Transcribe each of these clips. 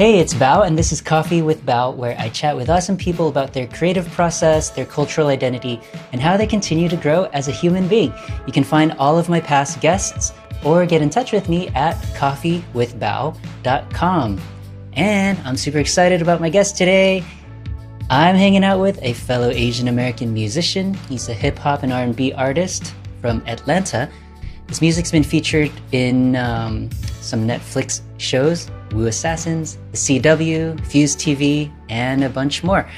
Hey, it's Bao, and this is Coffee with Bao, where I chat with awesome people about their creative process, their cultural identity, and how they continue to grow as a human being. You can find all of my past guests or get in touch with me at coffeewithbao.com. And I'm super excited about my guest today. I'm hanging out with a fellow Asian American musician. He's a hip hop and R&B artist from Atlanta. His music's been featured in um, some Netflix shows, Wu Assassins, The CW, Fuse TV, and a bunch more.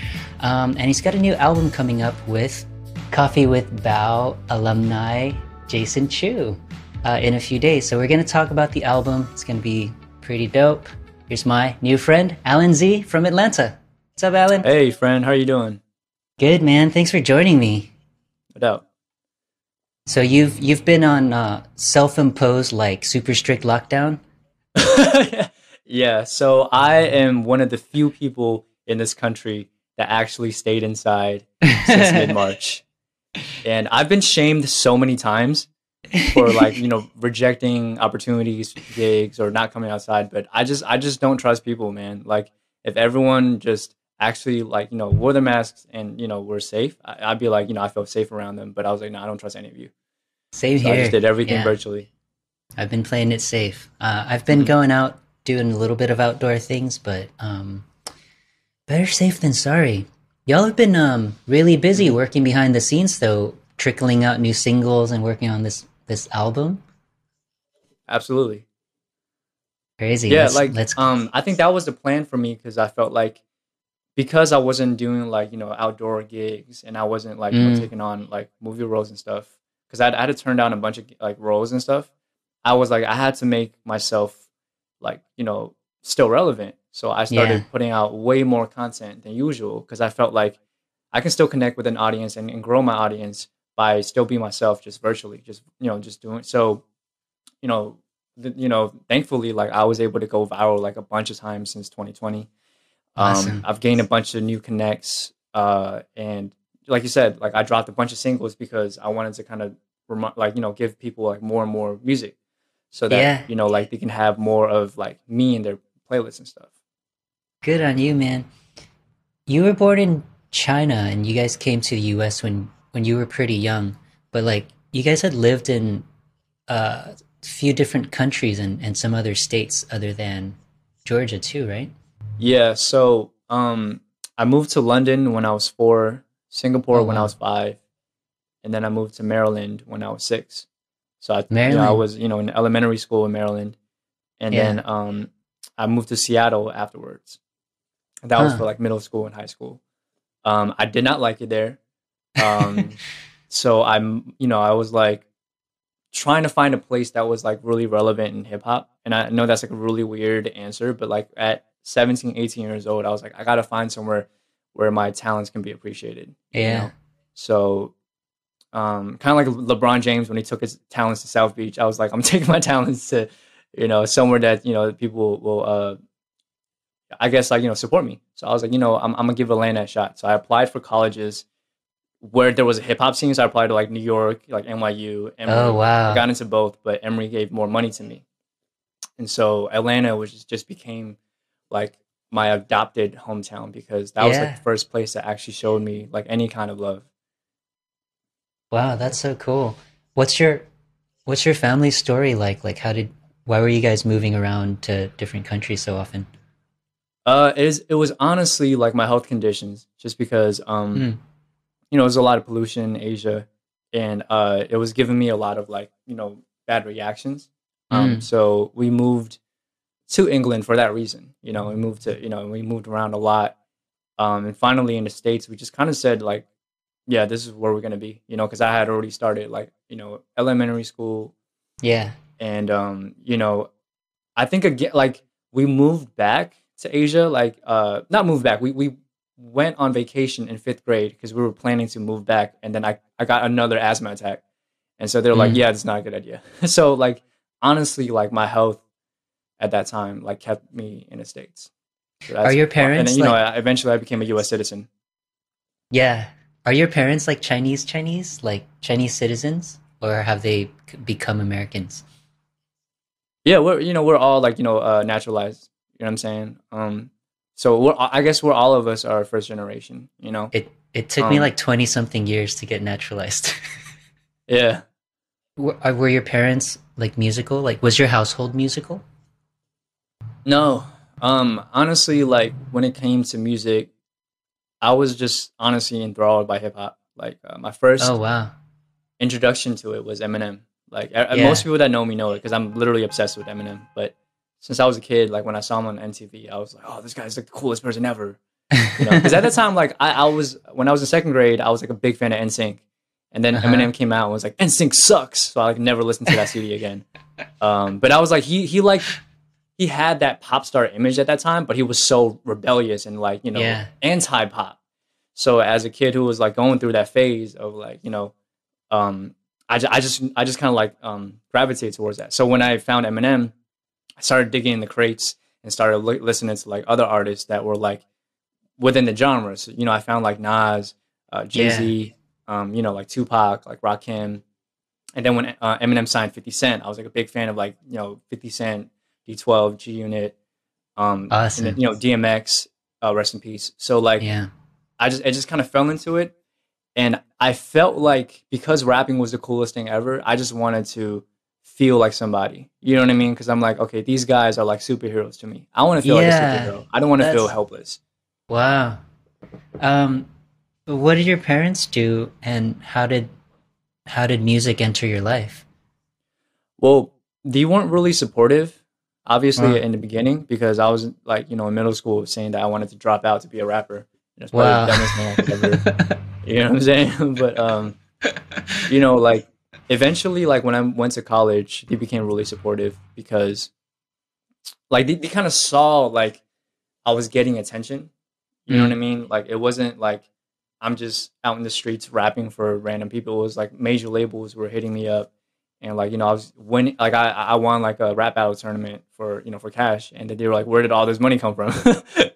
Um, and he's got a new album coming up with Coffee with Bao alumni Jason Chu uh, in a few days. So we're going to talk about the album. It's going to be pretty dope. Here's my new friend, Alan Z from Atlanta. What's up, Alan? Hey, friend. How are you doing? Good, man. Thanks for joining me. No doubt. So you've you've been on uh, self-imposed like super strict lockdown. yeah. Yeah, so I am one of the few people in this country that actually stayed inside since mid March, and I've been shamed so many times for like you know rejecting opportunities, gigs, or not coming outside. But I just I just don't trust people, man. Like if everyone just actually like you know wore their masks and you know were safe, I, would be like you know I felt safe around them. But I was like, no, I don't trust any of you. Same so here. I just did everything yeah. virtually. I've been playing it safe. Uh, I've been mm-hmm. going out doing a little bit of outdoor things, but um, better safe than sorry. Y'all have been um, really busy working behind the scenes, though, trickling out new singles and working on this this album. Absolutely. Crazy. Yeah, let's, like let's... um, I think that was the plan for me because I felt like because I wasn't doing like you know outdoor gigs and I wasn't like mm. you know, taking on like movie roles and stuff because I, I had to turn down a bunch of like roles and stuff. I was like I had to make myself like you know still relevant. So I started yeah. putting out way more content than usual because I felt like I can still connect with an audience and, and grow my audience by still being myself just virtually, just you know, just doing so. You know, th- you know, thankfully, like I was able to go viral like a bunch of times since 2020. Awesome. Um, I've gained a bunch of new connects, uh, and like you said, like I dropped a bunch of singles because I wanted to kind of rem- like you know give people like more and more music so that yeah. you know like they can have more of like me in their playlists and stuff good on you man you were born in china and you guys came to the us when when you were pretty young but like you guys had lived in uh, a few different countries and, and some other states other than georgia too right yeah so um i moved to london when i was four singapore oh, when wow. i was five and then i moved to maryland when i was six so I, you know, I was, you know, in elementary school in Maryland, and yeah. then um, I moved to Seattle afterwards. That huh. was for like middle school and high school. Um, I did not like it there. Um, so I'm, you know, I was like trying to find a place that was like really relevant in hip hop. And I know that's like a really weird answer, but like at 17, 18 years old, I was like, I got to find somewhere where my talents can be appreciated. Yeah. You know? So um, kind of like LeBron James when he took his talents to South Beach. I was like, I'm taking my talents to, you know, somewhere that you know people will, uh, I guess, like you know, support me. So I was like, you know, I'm, I'm gonna give Atlanta a shot. So I applied for colleges where there was a hip hop scene. So I applied to like New York, like NYU. Emory. Oh wow! I got into both, but Emory gave more money to me, and so Atlanta was just became like my adopted hometown because that yeah. was like the first place that actually showed me like any kind of love. Wow, that's so cool. What's your what's your family story like? Like how did why were you guys moving around to different countries so often? Uh it, is, it was honestly like my health conditions just because um mm. you know, there's a lot of pollution in Asia and uh it was giving me a lot of like, you know, bad reactions. Um mm. so we moved to England for that reason. You know, we moved to, you know, we moved around a lot. Um and finally in the States we just kind of said like yeah, this is where we're gonna be, you know, because I had already started like, you know, elementary school. Yeah. And um, you know, I think again, like we moved back to Asia, like uh, not moved back. We we went on vacation in fifth grade because we were planning to move back, and then I I got another asthma attack, and so they're mm. like, yeah, it's not a good idea. so like honestly, like my health at that time like kept me in the states. So Are your parents? And then, you like... know, eventually I became a U.S. citizen. Yeah, are your parents like Chinese Chinese, like Chinese citizens, or have they become Americans? Yeah, we're you know we're all like you know uh, naturalized You know what I'm saying? Um, so we're, I guess we're all of us are first generation. You know, it it took um, me like twenty something years to get naturalized. yeah. Were, uh, were your parents like musical? Like, was your household musical? No. Um, honestly, like when it came to music, I was just honestly enthralled by hip hop. Like uh, my first oh wow introduction to it was Eminem. Like yeah. most people that know me know it because I'm literally obsessed with Eminem. But since I was a kid, like when I saw him on MTV, I was like, oh, this guy's like the coolest person ever. Because you know? at the time, like I, I, was when I was in second grade, I was like a big fan of NSYNC, and then uh-huh. Eminem came out and was like, NSYNC sucks, so I like never listened to that CD again. Um, but I was like, he he like he had that pop star image at that time, but he was so rebellious and like you know yeah. anti pop. So as a kid who was like going through that phase of like you know, um, I, I just I just kind of like um, gravitate towards that. So when I found Eminem, I started digging in the crates and started li- listening to like other artists that were like within the genre. So, you know, I found like Nas, uh, Jay Z, yeah. um, you know, like Tupac, like Rakim. And then when uh, Eminem signed 50 Cent, I was like a big fan of like, you know, 50 Cent, D12, G Unit, um, awesome. and you know, DMX, uh, rest in peace. So like, yeah. I just, I just kind of fell into it. And I felt like because rapping was the coolest thing ever, I just wanted to feel like somebody. You know what I mean? Because I'm like, okay, these guys are like superheroes to me. I want to feel yeah, like a superhero. I don't want to feel helpless. Wow. Um, what did your parents do, and how did how did music enter your life? Well, they weren't really supportive. Obviously, in the beginning, because I was like, you know, in middle school, saying that I wanted to drop out to be a rapper. That's wow. the dumbest thing I could ever. you know what I'm saying? but um, you know, like eventually, like when I went to college, they became really supportive because, like, they, they kind of saw like I was getting attention. You mm. know what I mean? Like it wasn't like I'm just out in the streets rapping for random people. It was like major labels were hitting me up, and like you know I was winning. Like I I won like a rap battle tournament for you know for cash, and they were like, where did all this money come from?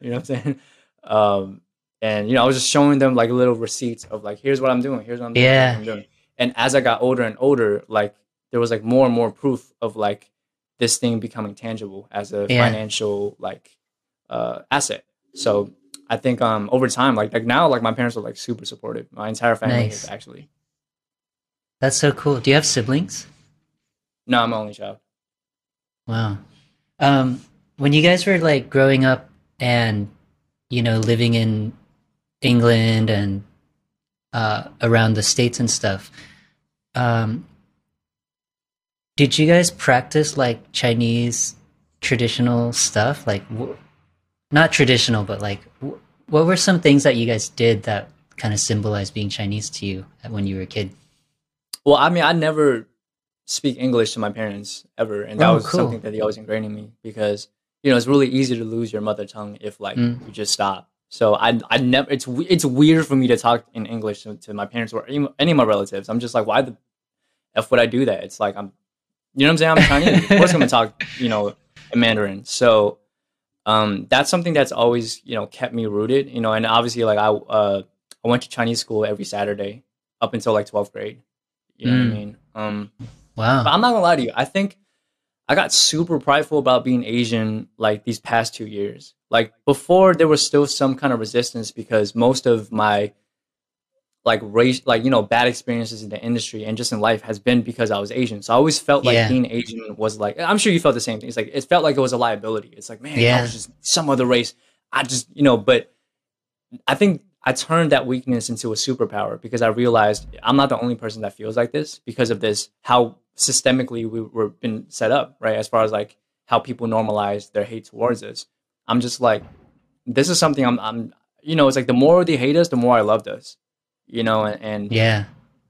you know what I'm saying? Um, and you know I was just showing them like little receipts of like here's what I'm doing, here's what I'm doing. Yeah. I'm doing. And as I got older and older, like there was like more and more proof of like this thing becoming tangible as a yeah. financial like uh, asset. So I think um over time, like like now, like my parents are like super supportive. My entire family nice. is actually. That's so cool. Do you have siblings? No, I'm only child. Wow. Um, when you guys were like growing up and you know living in England and uh, around the states and stuff. Um, did you guys practice like Chinese traditional stuff? Like, w- not traditional, but like, w- what were some things that you guys did that kind of symbolized being Chinese to you when you were a kid? Well, I mean, I never speak English to my parents ever, and that oh, was cool. something that they always ingrained in me because you know it's really easy to lose your mother tongue if like mm. you just stop so I I never it's it's weird for me to talk in English to, to my parents or any, any of my relatives. I'm just like, why the f would I do that? It's like I'm, you know what I'm saying? I'm Chinese. of course, I'm gonna talk, you know, in Mandarin. So um, that's something that's always you know kept me rooted. You know, and obviously like I uh, I went to Chinese school every Saturday up until like 12th grade. You know mm. what I mm. mean? Um, wow. But I'm not gonna lie to you. I think I got super prideful about being Asian like these past two years. Like before, there was still some kind of resistance because most of my like race, like you know, bad experiences in the industry and just in life has been because I was Asian. So I always felt like yeah. being Asian was like I'm sure you felt the same thing. It's like it felt like it was a liability. It's like man, yeah. I was just some other race. I just you know, but I think I turned that weakness into a superpower because I realized I'm not the only person that feels like this because of this how systemically we were been set up, right? As far as like how people normalize their hate towards us. I'm just like, this is something I'm, I'm, you know, it's like the more they hate us, the more I loved us, you know, and, and yeah,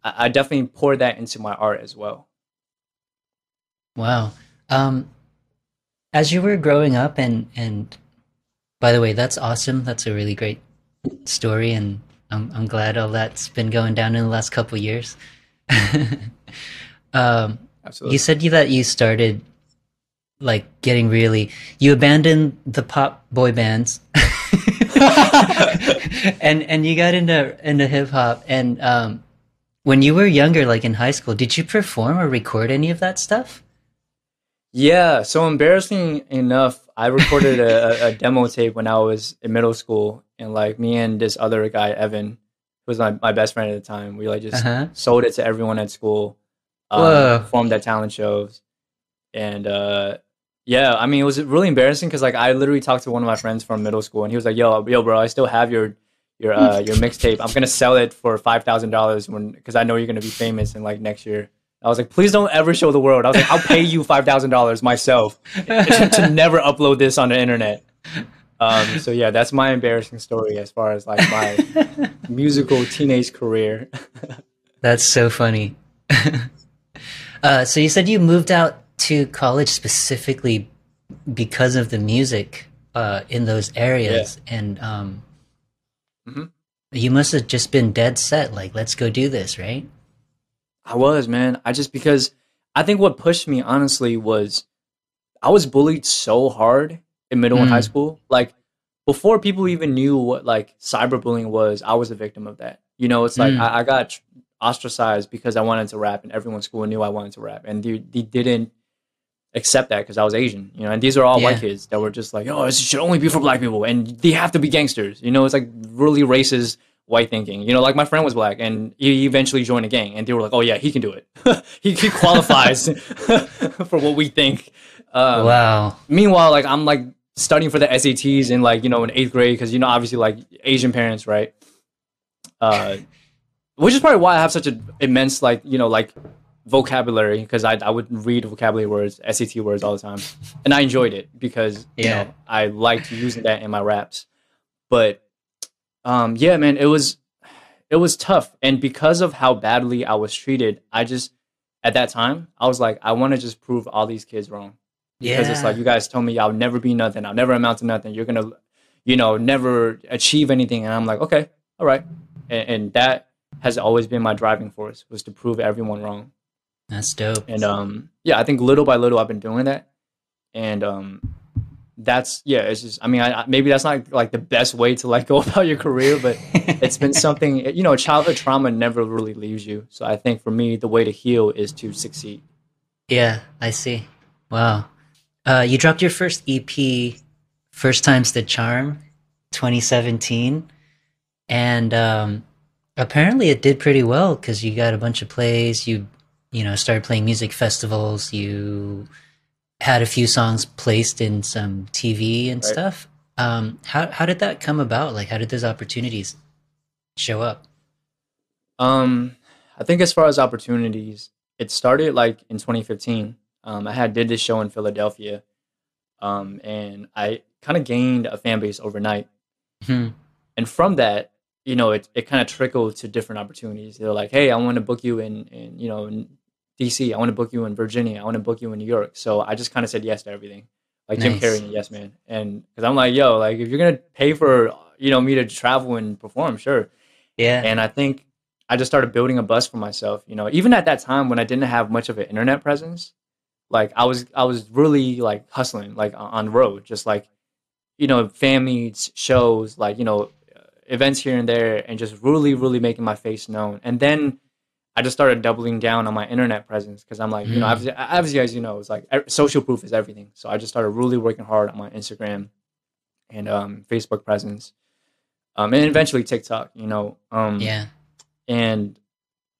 I, I, definitely pour that into my art as well. Wow. Um, as you were growing up and, and by the way, that's awesome. That's a really great story. And I'm, I'm glad all that's been going down in the last couple years. Um, Absolutely. You said you, that you started like getting really you abandoned the pop boy bands. And and you got into into hip hop. And um, when you were younger like in high school did you perform or record any of that stuff? Yeah, so embarrassing enough, I recorded a, a, demo tape when I was in middle school, and like me and this other guy, Evan, who was my, my best friend at the time, we like just uh-huh. sold it to everyone at school, um, performed at talent shows, and uh, yeah, I mean it was really embarrassing because like I literally talked to one of my friends from middle school, and he was like, "Yo, yo, bro, I still have your your uh, your mixtape. I'm gonna sell it for five thousand dollars when because I know you're gonna be famous in like next year." I was like, please don't ever show the world. I was like, I'll pay you five thousand dollars myself to never upload this on the internet. Um, so yeah, that's my embarrassing story as far as like my musical teenage career. that's so funny. Uh, so you said you moved out to college specifically because of the music uh, in those areas, yeah. and um, mm-hmm. you must have just been dead set. Like, let's go do this, right? I was, man. I just because I think what pushed me honestly was I was bullied so hard in middle mm. and high mm. school. Like before people even knew what like cyberbullying was, I was a victim of that. You know, it's like mm. I, I, got ostracized because I wanted to rap, and everyone in school knew I wanted to rap, and they, they didn't accept that because I was Asian. You know, and these are all yeah. white kids that were just like, "Oh, this should only be for black people," and they have to be gangsters. You know, it's like really racist white thinking. You know, like my friend was black and he eventually joined a gang and they were like, oh yeah, he can do it. he, he qualifies for what we think. Um, wow. Meanwhile, like I'm like studying for the SATs in like, you know, in eighth grade because, you know, obviously like Asian parents, right? Uh, which is probably why I have such an immense like, you know, like vocabulary because I, I would read vocabulary words, SAT words all the time. And I enjoyed it because, you know, I liked using that in my raps. But um, yeah, man, it was it was tough, and because of how badly I was treated, I just at that time I was like, I want to just prove all these kids wrong because yeah. it's like you guys told me I'll never be nothing, I'll never amount to nothing. You're gonna, you know, never achieve anything, and I'm like, okay, all right, and, and that has always been my driving force was to prove everyone wrong. That's dope. And um, yeah, I think little by little I've been doing that, and um, that's yeah it's just i mean I, maybe that's not like the best way to like go about your career but it's been something you know childhood trauma never really leaves you. So i think for me the way to heal is to succeed. Yeah i see. Wow. Uh, you dropped your first ep first time's the charm 2017 and um, apparently it did pretty well because you got a bunch of plays you you know started playing music festivals you had a few songs placed in some TV and right. stuff. Um, how how did that come about? Like, how did those opportunities show up? Um, I think as far as opportunities, it started like in 2015. Um, I had did this show in Philadelphia, um, and I kind of gained a fan base overnight. Hmm. And from that, you know, it, it kind of trickled to different opportunities. They're like, "Hey, I want to book you in, in you know, in DC. I want to book you in Virginia. I want to book you in New York. So I just kind of said yes to everything, like nice. Jim Carrey and Yes Man. And because I'm like, yo, like if you're gonna pay for you know me to travel and perform, sure. Yeah. And I think I just started building a bus for myself. You know, even at that time when I didn't have much of an internet presence, like I was I was really like hustling like on the road, just like you know fan meets, shows, like you know events here and there, and just really really making my face known. And then I just started doubling down on my internet presence because I'm like, mm. you know, obviously, obviously, as you know, it's like social proof is everything. So I just started really working hard on my Instagram and um, Facebook presence, um, and eventually TikTok. You know, um, yeah, and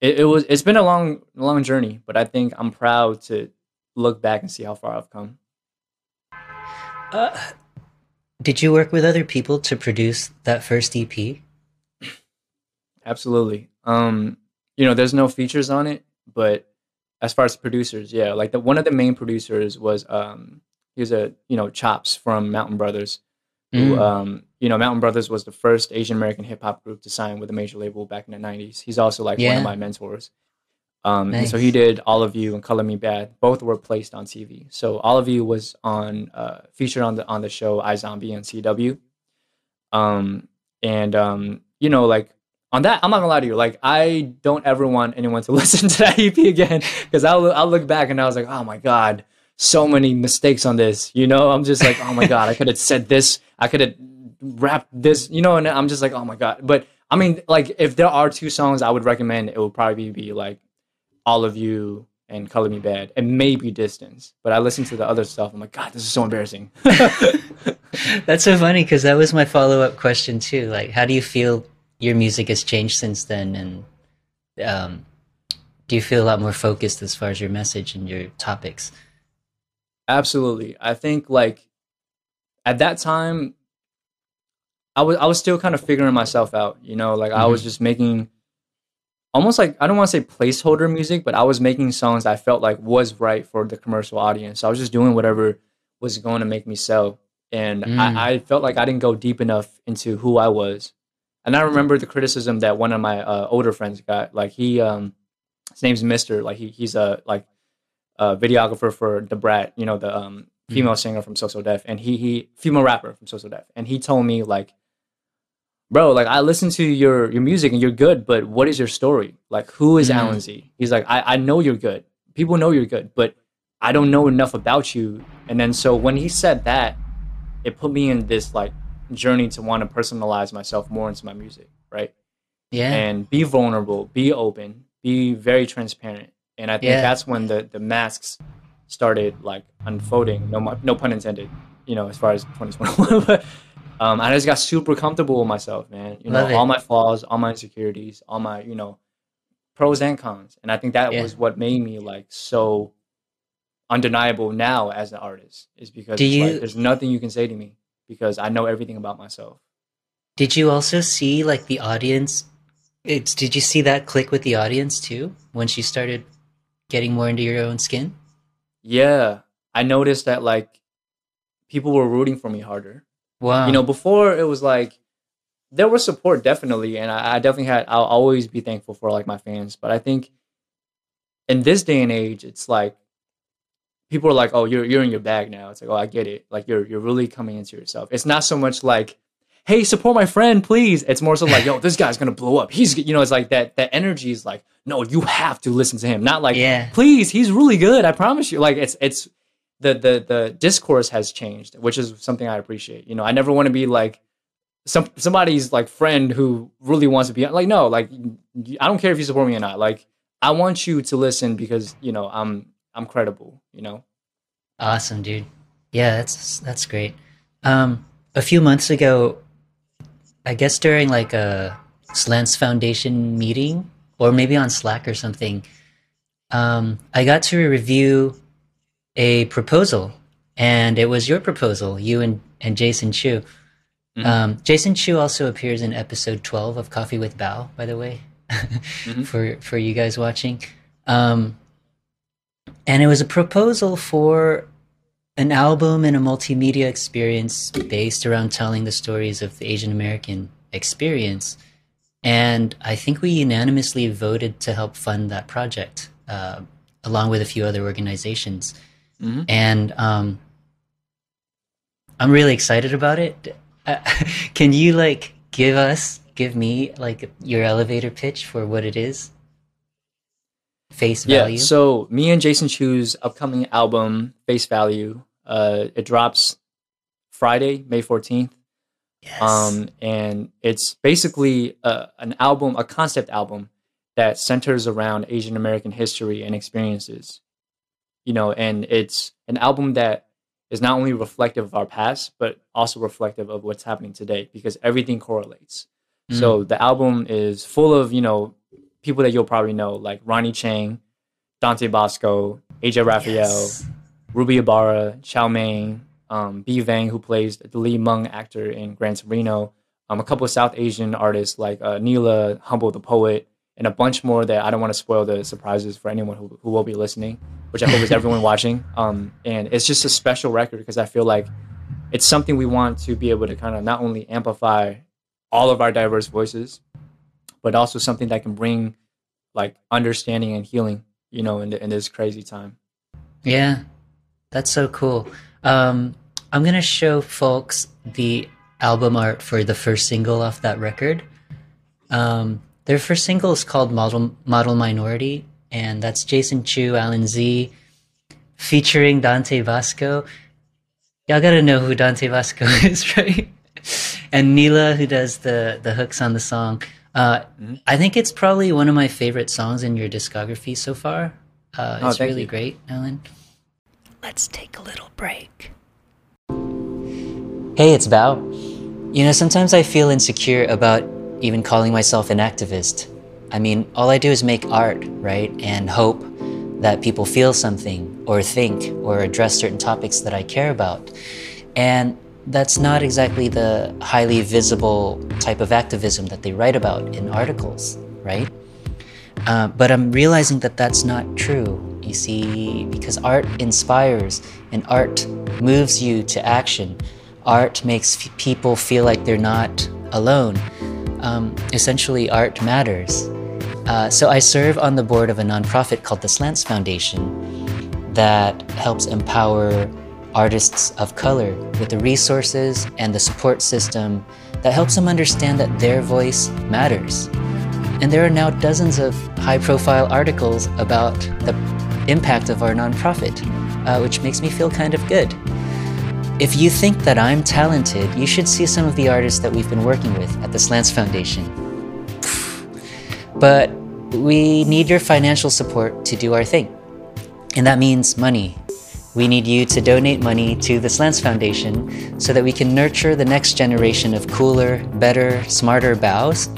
it, it, was it's been a long, long journey, but I think I'm proud to look back and see how far I've come. Uh, did you work with other people to produce that first EP? Absolutely. Um, you know, there's no features on it, but as far as producers, yeah, like the one of the main producers was um he was a you know Chops from Mountain Brothers, who mm. um you know Mountain Brothers was the first Asian American hip hop group to sign with a major label back in the '90s. He's also like yeah. one of my mentors. Um, nice. and so he did All of You and Color Me Bad. Both were placed on TV. So All of You was on uh, featured on the on the show iZombie and CW. Um, and um, you know, like on that, I'm not gonna lie to you. Like, I don't ever want anyone to listen to that EP again because I'll I'll look back and I was like, oh my god, so many mistakes on this. You know, I'm just like, oh my god, I could have said this, I could have rapped this. You know, and I'm just like, oh my god. But I mean, like, if there are two songs I would recommend, it would probably be like "All of You" and Color Me bad and maybe Distance. But I listened to the other stuff. I'm like, God, this is so embarrassing. That's so funny because that was my follow up question too. Like, how do you feel your music has changed since then? And um, do you feel a lot more focused as far as your message and your topics? Absolutely. I think like at that time, I was I was still kind of figuring myself out. You know, like mm-hmm. I was mm-hmm. just making almost like I don't want to say placeholder music, but I was making songs I felt like was right for the commercial audience. So I was just doing whatever was going to make me sell, and mm. I, I, felt like I didn't go deep enough into who I was. And I remember the criticism that one of my uh, older friends got. Like he, um, his name's Mister. Like he, he's a like a videographer for Da Brat, you know, the um, mm. female mm. singer from So So Def, and he he female rapper from So So Def, and he told me like bro, like I listen to your your music and you're good, but what is your story? Like, who is mm. Alan Z? He's like, I, I know you're good. People know you're good, but I don't know enough about you. And then so when he said that, it put me in this like journey to want to personalize myself more into my music, right? Yeah. And be vulnerable, be open, be very transparent. And I think yeah. that's when the the masks started like unfolding. No no pun intended. You know, as far as 2021, but um, I just got super comfortable with myself, man. You know, all my flaws, all my insecurities, all my, you know, pros and cons. And I think that yeah. was what made me like so undeniable now as an artist is because you, like, there's nothing you can say to me because I know everything about myself. Did you also see like the audience? It's, did you see that click with the audience too once you started getting more into your own skin? Yeah, I noticed that like people were rooting for me harder. Wow. You know, before it was like there was support definitely, and I, I definitely had. I'll always be thankful for like my fans, but I think in this day and age, it's like people are like, "Oh, you're you're in your bag now." It's like, "Oh, I get it. Like you're you're really coming into yourself." It's not so much like, "Hey, support my friend, please." It's more so like, "Yo, this guy's gonna blow up." He's you know, it's like that that energy is like, "No, you have to listen to him." Not like, yeah. "Please, he's really good. I promise you." Like it's it's the the the discourse has changed, which is something I appreciate. You know, I never want to be like some somebody's like friend who really wants to be like no, like I don't care if you support me or not. Like I want you to listen because you know I'm I'm credible. You know. Awesome, dude. Yeah, that's that's great. Um, a few months ago, I guess during like a Slants Foundation meeting, or maybe on Slack or something, um, I got to review a proposal, and it was your proposal, you and, and Jason Chu. Mm-hmm. Um, Jason Chu also appears in episode 12 of Coffee with Bao, by the way, mm-hmm. for, for you guys watching. Um, and it was a proposal for an album and a multimedia experience based around telling the stories of the Asian American experience. And I think we unanimously voted to help fund that project, uh, along with a few other organizations. Mm-hmm. And um, I'm really excited about it. Uh, can you like give us, give me like your elevator pitch for what it is? Face value. Yeah. So me and Jason Chu's upcoming album, Face Value, uh, it drops Friday, May 14th. Yes. Um, and it's basically uh, an album, a concept album that centers around Asian American history and experiences you know, and it's an album that is not only reflective of our past, but also reflective of what's happening today because everything correlates. Mm. So the album is full of, you know, people that you'll probably know, like Ronnie Chang, Dante Basco, AJ Rafael, yes. Ruby Ibarra, Chow Mein, um, Bee Vang, who plays the Lee Mung actor in Gran Torino, um, a couple of South Asian artists like uh, Neela, Humble the Poet, and a bunch more that I don't want to spoil the surprises for anyone who, who will be listening, which I hope is everyone watching. Um, and it's just a special record because I feel like it's something we want to be able to kind of not only amplify all of our diverse voices, but also something that can bring like understanding and healing, you know, in, the, in this crazy time. Yeah, that's so cool. Um, I'm gonna show folks the album art for the first single off that record. Um, their first single is called Model, Model Minority, and that's Jason Chu, Alan Z, featuring Dante Basco. Y'all gotta know who Dante Basco is, right? and Neela, who does the, the hooks on the song. Uh, mm-hmm. I think it's probably one of my favorite songs in your discography so far. Uh, Oh, it's thank really you. great, Alan. Let's take a little break. Hey, it's Bao. You know, sometimes I feel insecure about even calling myself an activist. I mean, all I do is make art, right? And hope that people feel something or think or address certain topics that I care about. And that's not exactly the highly visible type of activism that they write about in articles, right? Uh, but I'm realizing that that's not true. You see, because art inspires and art moves you to action. Art makes people feel like they're not alone. Um, essentially, art matters. Uh, so I serve on the board of a nonprofit called the Slants Foundation that helps empower artists of color with the resources and the support system that helps them understand that their voice matters. And there are now dozens of high profile articles about the impact of our nonprofit, uh, which makes me feel kind of good. If you think that I'm talented, you should see some of the artists that we've been working with at the Slants Foundation. But we need your financial support to do our thing. And that means money. We need you to donate money to the Slants Foundation so that we can nurture the next generation of cooler, better, smarter Baos.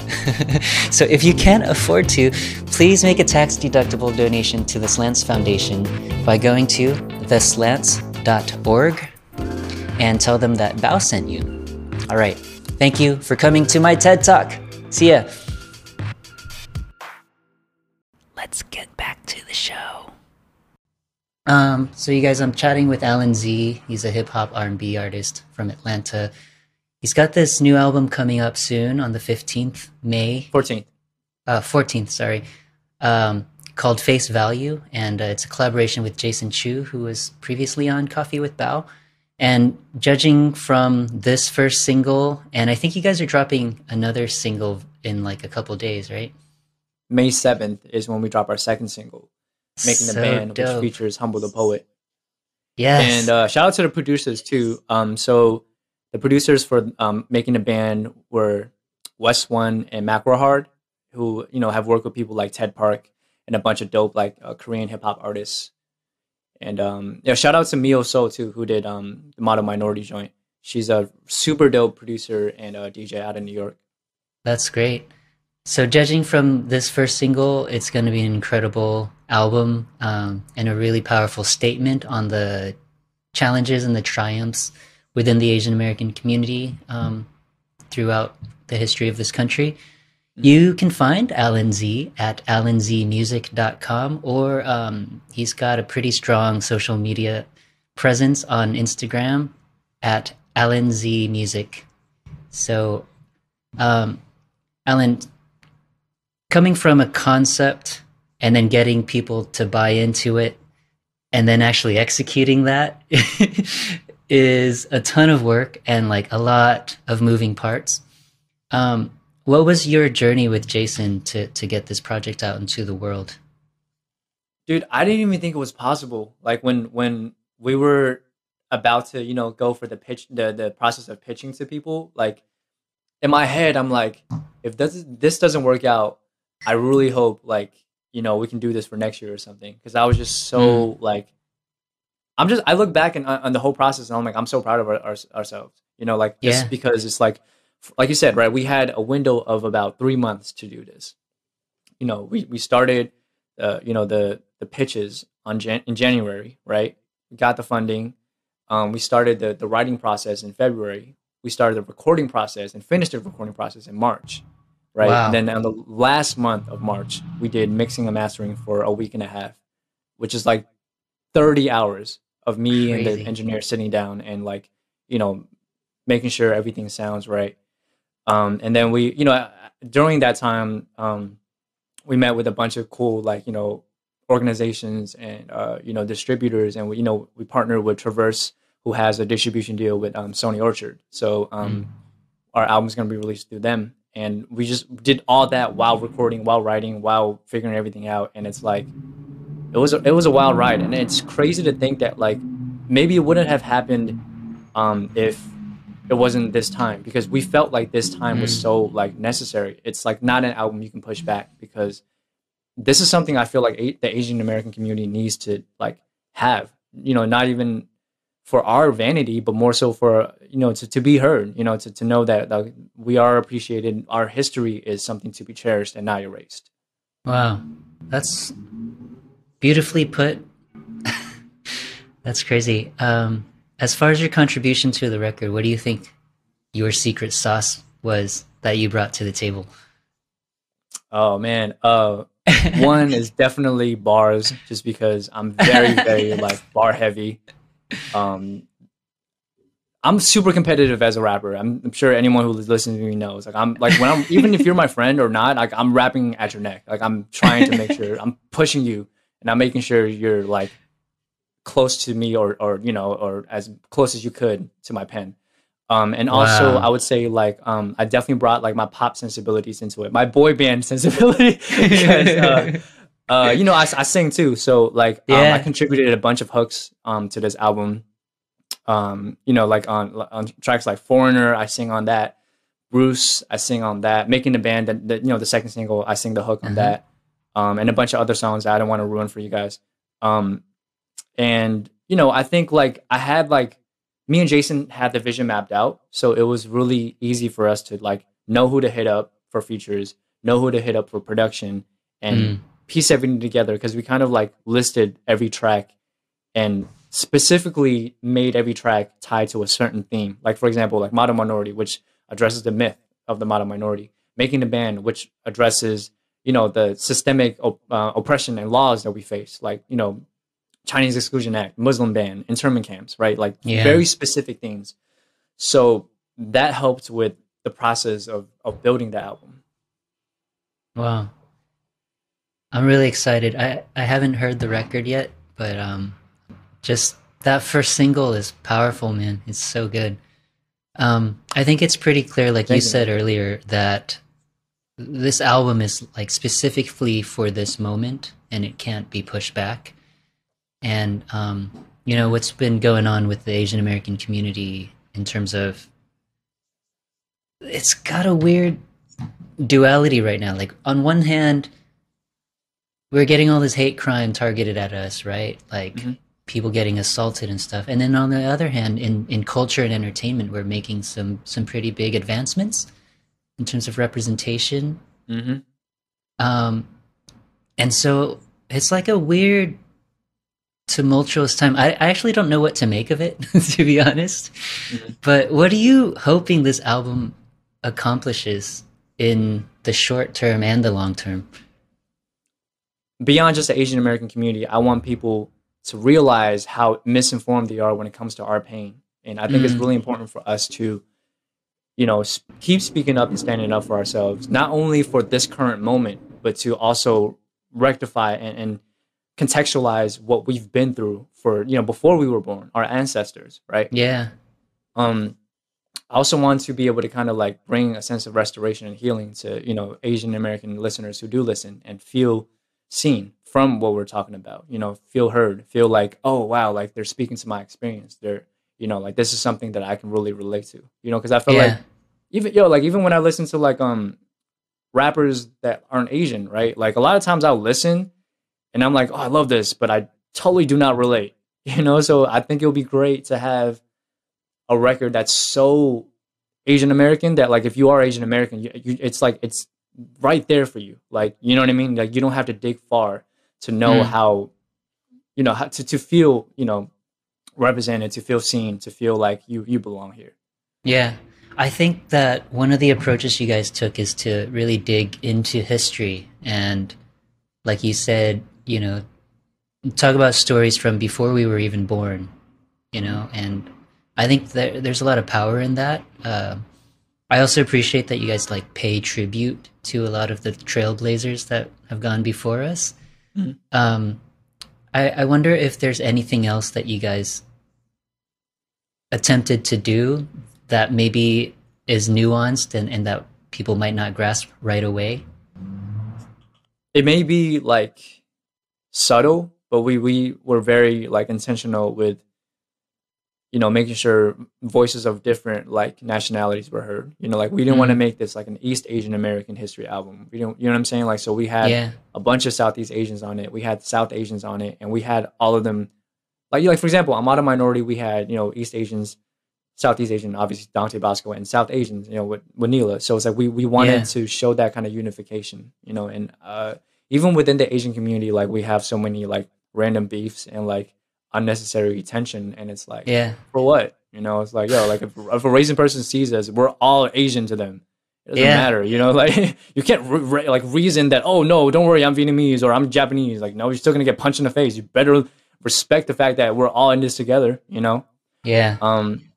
so if you can't afford to, please make a tax deductible donation to the Slants Foundation by going to theslants.org and tell them that Bao sent you. All right. Thank you for coming to my TED Talk. See ya. Let's get back to the show. Um, so you guys, I'm chatting with Alan Z. He's a hip hop R&B artist from Atlanta. He's got this new album coming up soon on the 15th May, 14th. uh, 14th, sorry, um, called Face Value, and uh, it's a collaboration with Jason Chu, who was previously on Coffee with Bao. And judging from this first single, and I think you guys are dropping another single in like a couple days, right? May 7th is when we drop our second single, Making the So Band, dope. which features Humble the Poet. Yes. And uh, shout out to the producers too. Um, so the producers for um, making the band were West One and Macro Hard, who you know have worked with people like Ted Park and a bunch of dope like uh, Korean hip hop artists. And um, yeah, shout out to Mio So too, who did um, the Model Minority joint. She's a super dope producer and a DJ out of New York. That's great. So, judging from this first single, it's going to be an incredible album um, and a really powerful statement on the challenges and the triumphs within the Asian American community um, throughout the history of this country. You can find Alan Z at alanzmusic.com, or um, he's got a pretty strong social media presence on Instagram at alanzmusic. So, um, Alan, coming from a concept and then getting people to buy into it and then actually executing that is a ton of work and like a lot of moving parts. Um, what was your journey with Jason to to get this project out into the world? dude i didn't even think it was possible like when when we were about to you know go for the pitch the the process of pitching to people like in my head i'm like if this this doesn't work out i really hope like you know we can do this for next year or something because i was just so hmm. like i'm just i look back and on on the whole process and i'm like i'm so proud of our, our, ourselves you know like just Yeah. because it's like like you said right we had a window of about three months to do this you know we we started uh, you know the the pitches on Jan- in January, right? We got the funding. Um, we started the the writing process in February. We started the recording process and finished the recording process in March, right? Wow. And then on the last month of March, we did mixing and mastering for a week and a half, which is like thirty hours of me and the engineer sitting down and like you know making sure everything sounds right. Um, and then we, you know, during that time, um, we met with a bunch of cool like you know organizations and uh, you know distributors. And we you know we partnered with traverse who has a distribution deal with um, sony orchard. So um, our album's going to be released through them. And we just did all that while recording while writing while figuring everything out. And it's like it was a, it was a wild ride. And it's crazy to think that like maybe it wouldn't have happened um, if it wasn't this time because we felt like this time was Mm. so like necessary it's like not an album you can push back because this is something I feel like a- the Asian American community needs to like have. You know, not even for our vanity, but more so for you know to, to be heard. You know, to, to know that, that we are appreciated. Our history is something to be cherished and not erased. Wow, that's beautifully put. that's crazy. Um, as far as your contribution to the record, what do you think your secret sauce was that you brought to the table? Oh man, uh, one is definitely bars, just because I'm very, very like bar heavy. Um, I'm super competitive as a rapper. I'm, I'm, sure anyone who listens to me knows. Like I'm like when I'm even if you're my friend or not, like I'm rapping at your neck. Like I'm trying to make sure I'm pushing you and I'm making sure you're like close to me or or you know or as close as you could to my pen. Um, and also wow. I would say like um, I definitely brought like my pop sensibilities into it, my boy band sensibility. because, uh, uh, you know, I, I sing too, so like yeah. um, I contributed a bunch of hooks um, to this album. Um, you know, like on on tracks like Foreigner, I sing on that. Bruce, I sing on that. Making the band, that, the you know the second single, I sing the hook on mm-hmm. that, um, and a bunch of other songs that I don't want to ruin for you guys. Um, and you know, I think like I had like me and Jason had the vision mapped out, so it was really easy for us to like know who to hit up for features, know who to hit up for production, and mm. piece everything together because we kind of like listed every track and specifically made every track tied to a certain theme. Like for example, like Model Minority, which addresses the myth of the model minority, making the band, which addresses you know the systemic op- uh, oppression and laws that we face, like you know Chinese Exclusion Act, Muslim ban, internment camps, right? Like yeah. very specific things. So that helped with the process of, of building the album. Wow. I'm really excited. I, I haven't heard the record yet, but um, just that first single is powerful, man. It's so good. Um, I think it's pretty clear, like Thank you, you said earlier, that this album is like specifically for this moment and it can't be pushed back and um, you know what's been going on with the Asian American community in terms of it's got a weird duality right now. Like on one hand, we're getting all this hate crime targeted at us, right? Like mm-hmm. people getting assaulted and stuff. And then on the other hand, in, in culture and entertainment, we're making some some pretty big advancements in terms of representation. Mm-hmm. Um, and so it's like a weird tumultuous time. I, I actually don't know what to make of it, to be honest. Mm-hmm. But what are you hoping this album accomplishes in the short term and the long term? Beyond just the Asian American community, I want people to realize how misinformed they are when it comes to our pain. And I think mm it's really important for us to, you know, keep speaking up and standing up for ourselves, not only for this current moment, but to also rectify and, and contextualize what we've been through for you know before we were born our ancestors right? Yeah. Um i also want to be able to kind of like bring a sense of restoration and healing to you know asian american listeners who do listen and feel seen from what we're talking about you know feel heard feel like oh wow like they're speaking to my experience. They're you know like this is something that i can really relate to. You know because i feel yeah. like even yo like even when i listen to like um rappers that aren't asian right? Like a lot of times i'll listen and I'm like, oh, I love this, but I totally do not relate. You know, so I think it would be great to have a record that's so Asian American that like if you are Asian American, you, you, it's like it's right there for you. Like you know what I mean? Like you don't have to dig far to know mm. how, you know, how to to feel you know represented, to feel seen, to feel like you you belong here. Yeah. I think that one of the approaches you guys took is to really dig into history and like you said, you know, talk about stories from before we were even born, you know, and I think there's a lot of power in that. Uh, I also appreciate that you guys like pay tribute to a lot of the trailblazers that have gone before us. Mm-hmm. Um, I, I wonder if there's anything else that you guys attempted to do that maybe is nuanced and, and that people might not grasp right away. It may be like subtle, but we we were very like intentional with you know, making sure voices of different like nationalities were heard. You know, like we didn't mm want to make this like an East Asian American history album. We don't, you know what I'm saying? Like, so we had yeah. a bunch of Southeast Asians on it. We had South Asians on it, and we had all of them. Like, like for example, Armada Minority, we had you know East Asians, Southeast Asian, obviously Dante Basco, and South Asians. You know, with, with Neela. So it's like we we wanted yeah. to show that kind of unification. You know, and uh, even within the Asian community, like we have so many like random beefs and like unnecessary tension and it's like yeah. for what? You know it's like yo like if, if a Raisin person sees us we're all asian to them. It doesn't yeah. matter you know like you can't re- re- like reason that oh no don't worry i'm vietnamese or i'm japanese. Like no you're still gonna get punched in the face. You better respect the fact that we're all in this together you know? Yeah. Um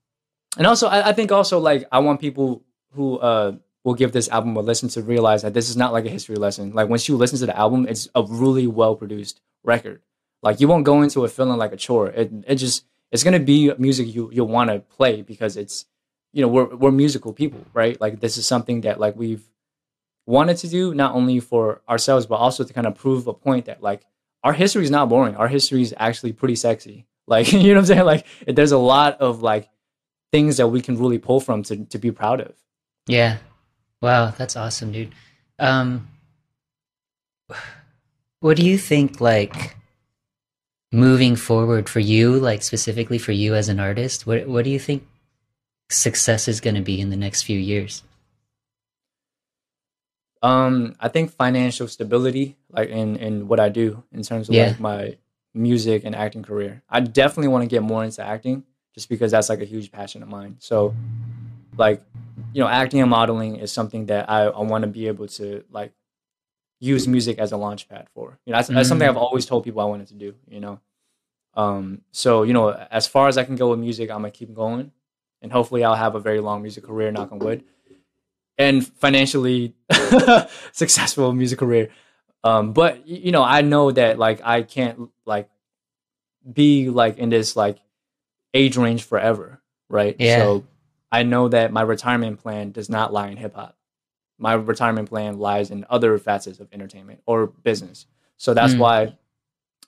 and also i, I think also like i want people who uh will give this album a listen to realize that this is not like a history lesson like once you listen to the album it's a really well produced record like you won't go into it feeling like a chore. It it just it's gonna be music you you'll want to play because it's you know we're we're musical people, right? Like this is something that like we've wanted to do not only for ourselves but also to kind of prove a point that like our history is not boring. Our history is actually pretty sexy. Like you know what I'm saying? Like there's a lot of like things that we can really pull from to to be proud of. Yeah. Wow, that's awesome, dude. Um what do you think like moving forward for you, like specifically for you as an artist, what what do you think success is going to be in the next few years? Um, I think financial stability, like in in what I do in terms of yeah. like my music and acting career. I definitely want to get more into acting, just because that's like a huge passion of mine. So, like, you know, acting and modeling is something that I, I want to be able to like use music as a launch pad for. You know, that's, that's something I've mm. always told people I wanted to do. You know, um, so you know, as far as I can go with music, I'm gonna keep going, and hopefully, I'll have a very long music career. Knock on wood, and financially successful music career. Um, but you know, I know that like I can't like be like in this like age range forever, right? Yeah. So I know that my retirement plan does not lie in hip hop my retirement plan lies in other facets of entertainment or business. So that's mm. why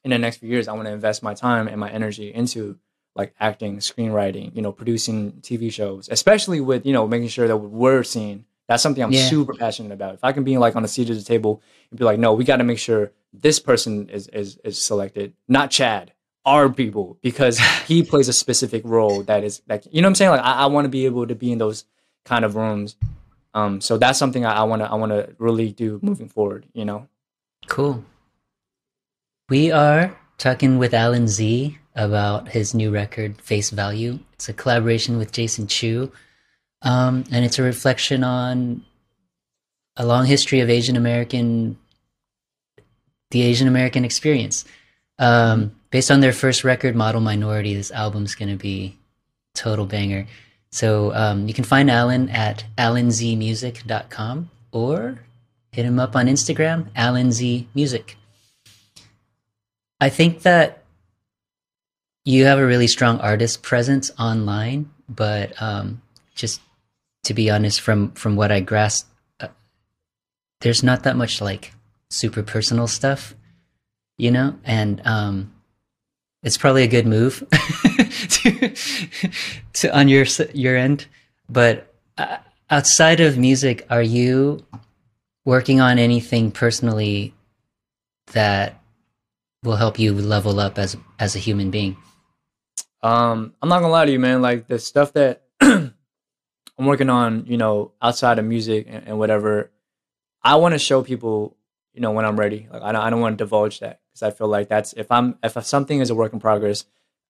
in the next few years I want to invest my time and my energy into like acting, screenwriting, you know, producing TV shows, especially with, you know, making sure that we're seen. That's something I'm yeah. super passionate about. If I can be like on the seat of the table and be like, no, we got to make sure this person is, is, is selected, not Chad, our people, because he plays a specific role that is like, you know what I'm saying? Like, I, I want to be able to be in those kind of rooms um, so that's something I want to I want to really do moving forward. You know. Cool. We are talking with Alan Z about his new record, Face Value. It's a collaboration with Jason Chu, um, and it's a reflection on a long history of Asian American, the Asian American experience. Um, based on their first record, Model Minority, this album's going to be total banger. So um, you can find Alan at alanzmusic.com or hit him up on Instagram, alanzmusic. I think that you have a really strong artist presence online, but um, just to be honest, from from what I grasp, uh, there's not that much like super personal stuff, you know, and um, it's probably a good move to, to on your your end. But uh, outside of music, are you working on anything personally that will help you level up as as a human being? Um, I'm not gonna lie to you, man. Like the stuff that I'm working on, you know, outside of music and, and whatever, I want to show people, you know, when I'm ready. Like I don't, I don't want to divulge that because I feel like that's if I'm if something is a work in progress,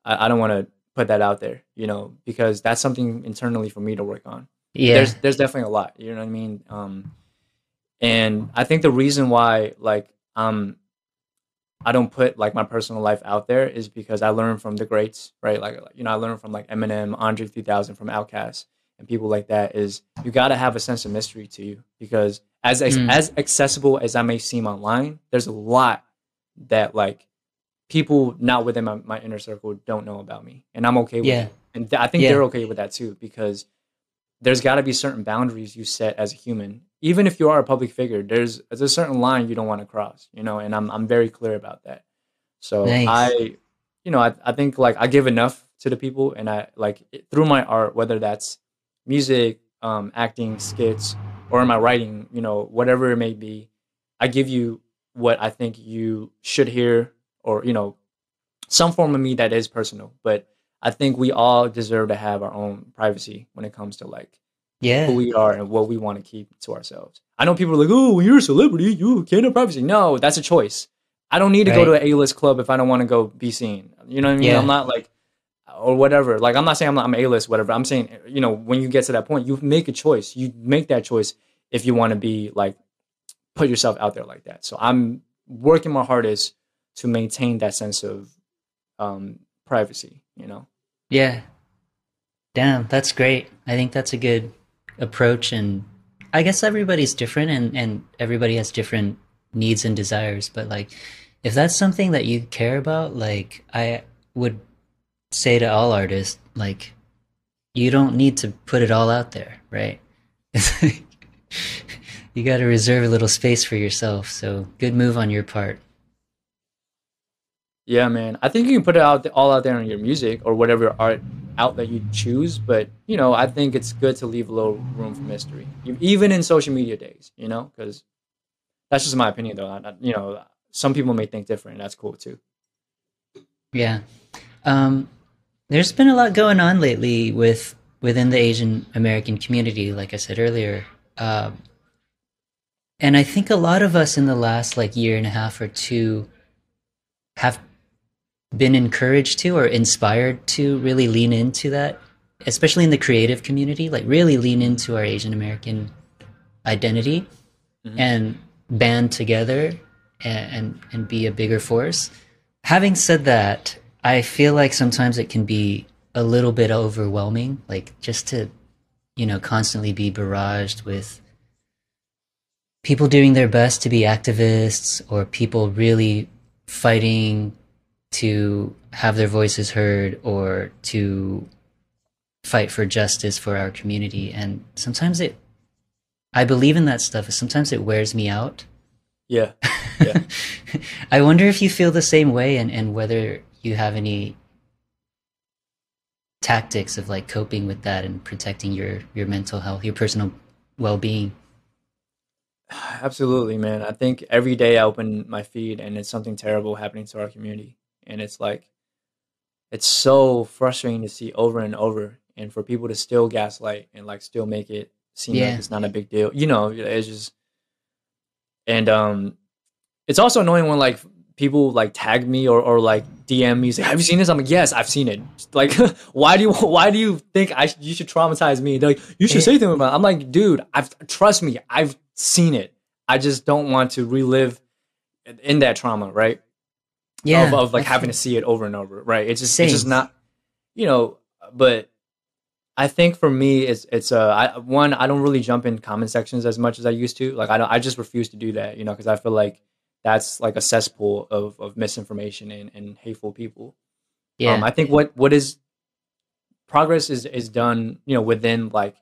I, I don't want to put that out there, you know, because that's something internally for me to work on. Yeah. There's there's definitely a lot, you know what I mean? Um and I think the reason why like um I don't put like my personal life out there is because I learned from the greats, right? Like you know, I learned from like Eminem, Andre 3000 from Outkast and people like that is you got to have a sense of mystery to you because as mm. as accessible as I may seem online, there's a lot that like people not within my, my inner circle don't know about me and i'm okay with yeah. it and th- i think yeah. they're okay with that too because there's got to be certain boundaries you set as a human even if you are a public figure there's, there's a certain line you don't want to cross you know and i'm, I'm very clear about that so nice. i you know I, I think like i give enough to the people, and I like through my art, whether that's music, um, acting, skits, or in my writing, you know, whatever it may be, I give you what I think you should hear, or you know, some form of me that is personal. But I think we all deserve to have our own privacy when it comes to like yeah who we are and what we want to keep to ourselves. I know people are like, oh, you're a celebrity, you can't have privacy. No, that's a choice. I don't need to go to Right. an A-list club if I don't want to go be seen. You know what I mean? Yeah. I'm not like or whatever. Like I'm not saying I'm, not, I'm A-list, whatever. I'm saying you know when you get to that point, you make a choice. You make that choice if you want to be like put yourself out there like that. So I'm working my hardest to maintain that sense of um, privacy. You know? Yeah. Damn, that's great. I think that's a good approach and I guess everybody's different and, and everybody has different needs and desires, but like if that's something that you care about, like I would say to all artists, like you don't need to put it all out there, right? You got to reserve a little space for yourself. So good move on your part. Yeah, man. I think you can put it out all out there on your music or whatever art outlet you choose, but you know, I think it's good to leave a little room for mystery, even in social media days. You know, because that's just my opinion, though. I, you know, some people may think different, and that's cool too. Yeah. Um, there's been a lot going on lately with within the Asian American community, like I said earlier. Um, and I think a lot of us in the last like year and a half or two have been encouraged to or inspired to really lean into that, especially in the creative community, like really lean into our Asian American identity Mhm. and band together and, and and be a bigger force. Having said that, I feel like sometimes it can be a little bit overwhelming, like just to, you know, constantly be barraged with people doing their best to be activists or people really fighting to have their voices heard or to fight for justice for our community. And sometimes it, I believe in that stuff. Sometimes it wears me out. Yeah, Yeah. I wonder if you feel the same way and, and whether you have any tactics of like coping with that and protecting your, your mental health, your personal well being. Absolutely, man. I think every day I open my feed and it's something terrible happening to our community, and it's like, it's so frustrating to see over and over, and for people to still gaslight and like still make it seem Yeah. like it's not a big deal. You know, it's just, and um, it's also annoying when like people like tag me or, or like DM me say, "Have you seen this?" I'm like, "Yes, I've seen it." Like, why do you why do you think I sh- you should traumatize me? They're like, you should say something about. It. I'm like, dude, I've trust me, I've seen it. I just don't want to relive in that trauma, right? Yeah. of, of like having to see it over and over, right? It's just it's just not, you know. But I think for me, it's it's uh I, one I don't really jump in comment sections as much as I used to. Like I don't, I just refuse to do that, you know, because I feel like that's like a cesspool of of misinformation and, and hateful people. Yeah. Um, I think what what is progress is is done, you know, within like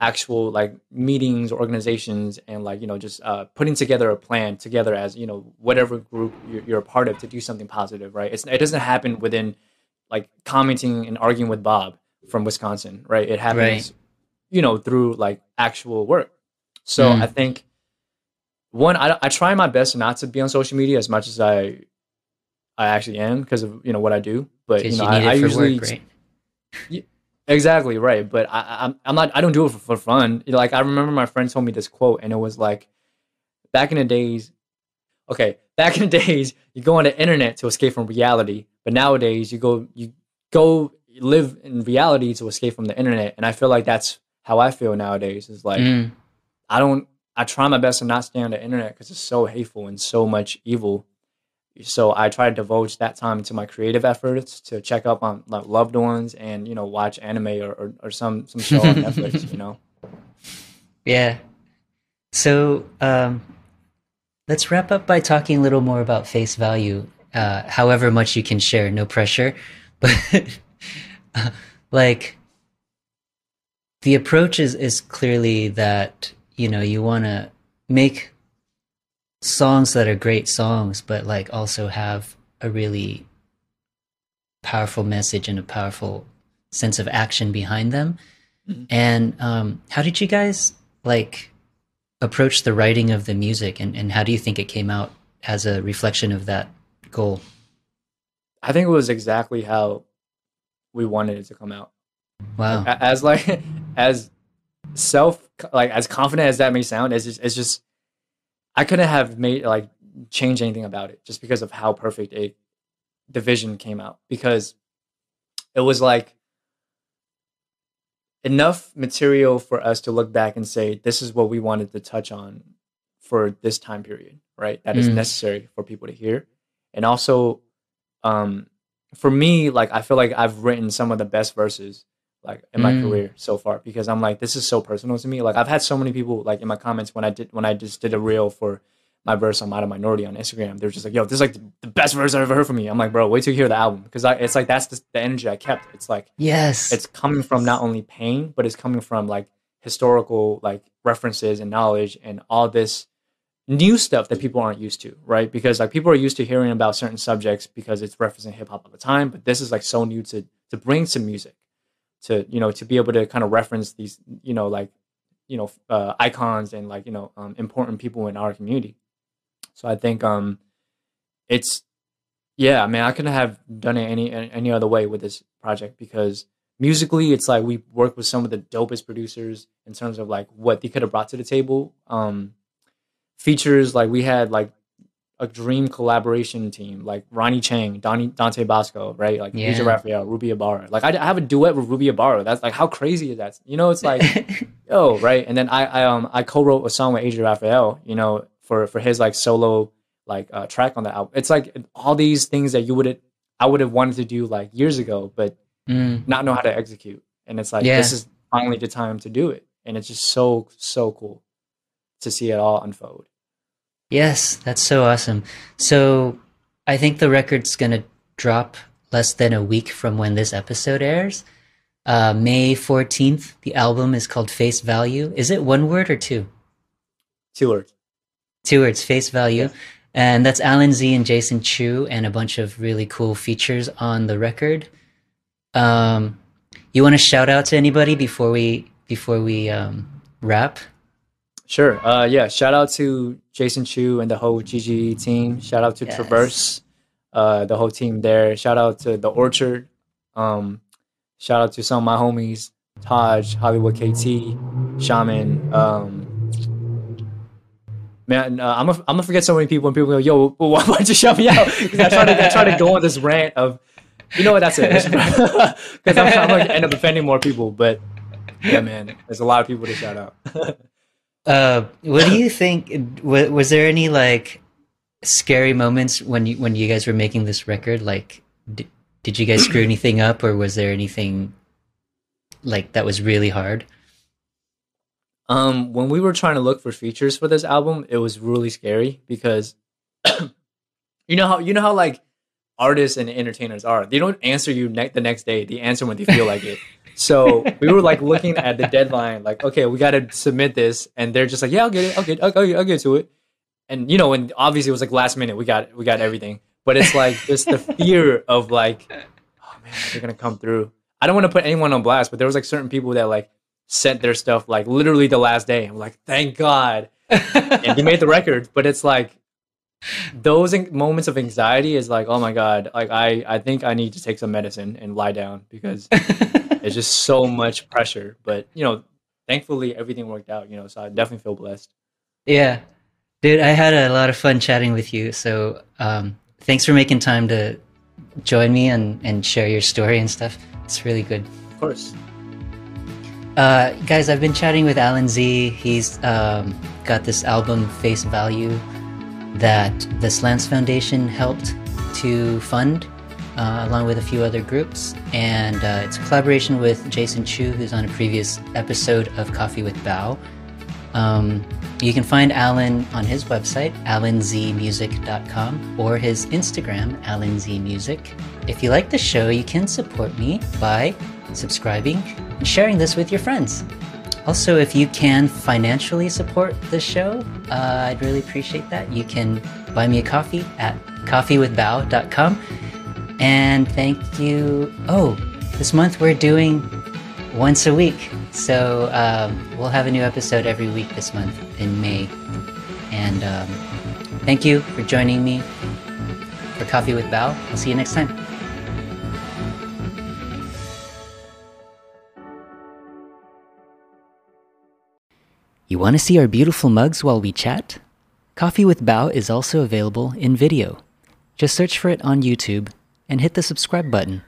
actual like meetings, organizations, and like you know just uh, putting together a plan together as you know whatever group you're, you're a part of to do something positive, right? It's, it doesn't happen within like commenting and arguing with Bob from Wisconsin, right? It happens, Right. you know, through like actual work. So Mm. I think one, I, I try my best not to be on social media as much as I I actually am because of you know what I do. But you know, you, I, I usually work, right? Exactly right, but I, I'm not I don't do it for, for fun. Like I remember my friend told me this quote, and it was like, back in the days, okay, back in the days, you go on the internet to escape from reality, but nowadays you go you go live in reality to escape from the internet, and I feel like that's how I feel nowadays. Is like Mm. I don't I try my best to not stay on the internet because it's so hateful and so much evil. So I try to divulge that time to my creative efforts to check up on like loved ones and you know watch anime or, or, or some some show on Netflix. You know, Yeah. So um, let's wrap up by talking a little more about face value. Uh, however much you can share, no pressure. But uh, like the approach is is clearly that you know you want to make songs that are great songs, but like also have a really powerful message and a powerful sense of action behind them. Mm-hmm. And um, how did you guys like approach the writing of the music, and, and how do you think it came out as a reflection of that goal? I think it was exactly how we wanted it to come out. Wow. As like as self like as confident as that may sound, it's just it's just I couldn't have made like change anything about it just because of how perfect it the vision came out because it was like enough material for us to look back and say this is what we wanted to touch on for this time period right That is Mm. necessary for people to hear and also um for me like i feel like i've written some of the best verses like in my Mm. career so far because i'm like this is so personal to me like i've had so many people like in my comments when i did when i just did a reel for my verse on Model Minority on Instagram. They're just like, yo, this is like the, the best verse I've ever heard from you. I'm like, bro, wait till you hear the album. Because it's like, that's the, the energy I kept. It's like, Yes. it's coming from not only pain, but it's coming from like historical like references and knowledge and all this new stuff that people aren't used to, right? Because like people are used to hearing about certain subjects because it's referencing hip hop all the time, but this is like so new to to bring to music, to you know, to be able to kind of reference these, you know, like you know, uh, icons and like you know, um, important people in our community. So I think um, it's yeah. I mean, I couldn't have done it any any other way with this project because musically, it's like we worked with some of the dopest producers in terms of like what they could have brought to the table. Um, features like we had like a dream collaboration team like Ronnie Chang, Donnie, Dante Basco, right? Like Yeah. AJ Rafael, Ruby Ibarra. Like I, I have a duet with Ruby Ibarra. That's like how crazy is that? You know, it's like oh right. And then I, I um I co-wrote a song with Adrian Raphael. You know, for for his like solo like uh, track on the album. It's like all these things that you would I would have wanted to do like years ago, but Mm. not know how to execute. And it's like Yeah. this is finally the time to do it. And it's just so so cool to see it all unfold. Yes, that's so awesome. So I think the record's going to drop less than a week from when this episode airs. Uh, May 14th, the album is called Face Value. Is it one word or two? Two words. Two words, Face Value. Yeah. And that's Alan Z and Jason Chu and a bunch of really cool features on the record. Um, you want to shout out to anybody before we before we um, wrap? Sure. Uh, yeah. Shout out to Jason Chu and the whole GGE team. Shout out to Yes. Traverse, uh, the whole team there. Shout out to the Orchard. Um, shout out to some of my homies, Taj, Hollywood KT, Shaman. Um, man, uh, I'm gonna I'm gonna forget so many people, and people go, "Yo, why, why'd you shout me out?" Because I try to I try to go on this rant of, you know what? That's it. Because I'm, I'm gonna end up offending more people. But yeah, man, there's a lot of people to shout out. Uh, what do you think? Was, was there any like scary moments when you when you guys were making this record? Like, did, did you guys screw anything up, or was there anything like that was really hard? Um, when we were trying to look for features for this album, it was really scary because you know how you know how like artists and entertainers are. They don't answer you ne- the next day. They answer when they feel like it. So we were like looking at the deadline, like, okay, we got to submit this, and they're just like, yeah, I'll get it, I'll get, I'll, I'll, I'll get to it, and you know, and obviously it was like last minute, we got, we got everything, but it's like just the fear of like, oh man, they're gonna come through. I don't want to put anyone on blast, but there was like certain people that like sent their stuff like literally the last day. I'm like, thank God, and they made the record, but it's like those moments of anxiety is like, oh my God, like I, I think I need to take some medicine and lie down because it's just so much pressure. But you know, thankfully everything worked out. You know, so I definitely feel blessed. yeah, dude, I had a lot of fun chatting with you. So, um, thanks for making time to join me and and share your story and stuff. It's really good. Of course. Uh, guys, I've been chatting with Alan Z. He's um, got this album, Face Value, that the Slants Foundation helped to fund, uh, along with a few other groups. And uh, it's a collaboration with Jason Chu, who's on a previous episode of Coffee with Bao. Um, you can find Alan on his website, alanzmusic.com, or his Instagram, alanzmusic. If you like the show, you can support me by subscribing and sharing this with your friends. Also, if you can financially support the show, uh, I'd really appreciate that. You can buy me a coffee at coffeewithbao.com. And thank you. Oh, this month we're doing once a week. So um, we'll have a new episode every week this month in May. And um, thank you for joining me for Coffee with Bao. I'll see you next time. You want to see our beautiful mugs while we chat? Coffee with Bao is also available in video. Just search for it on YouTube and hit the subscribe button.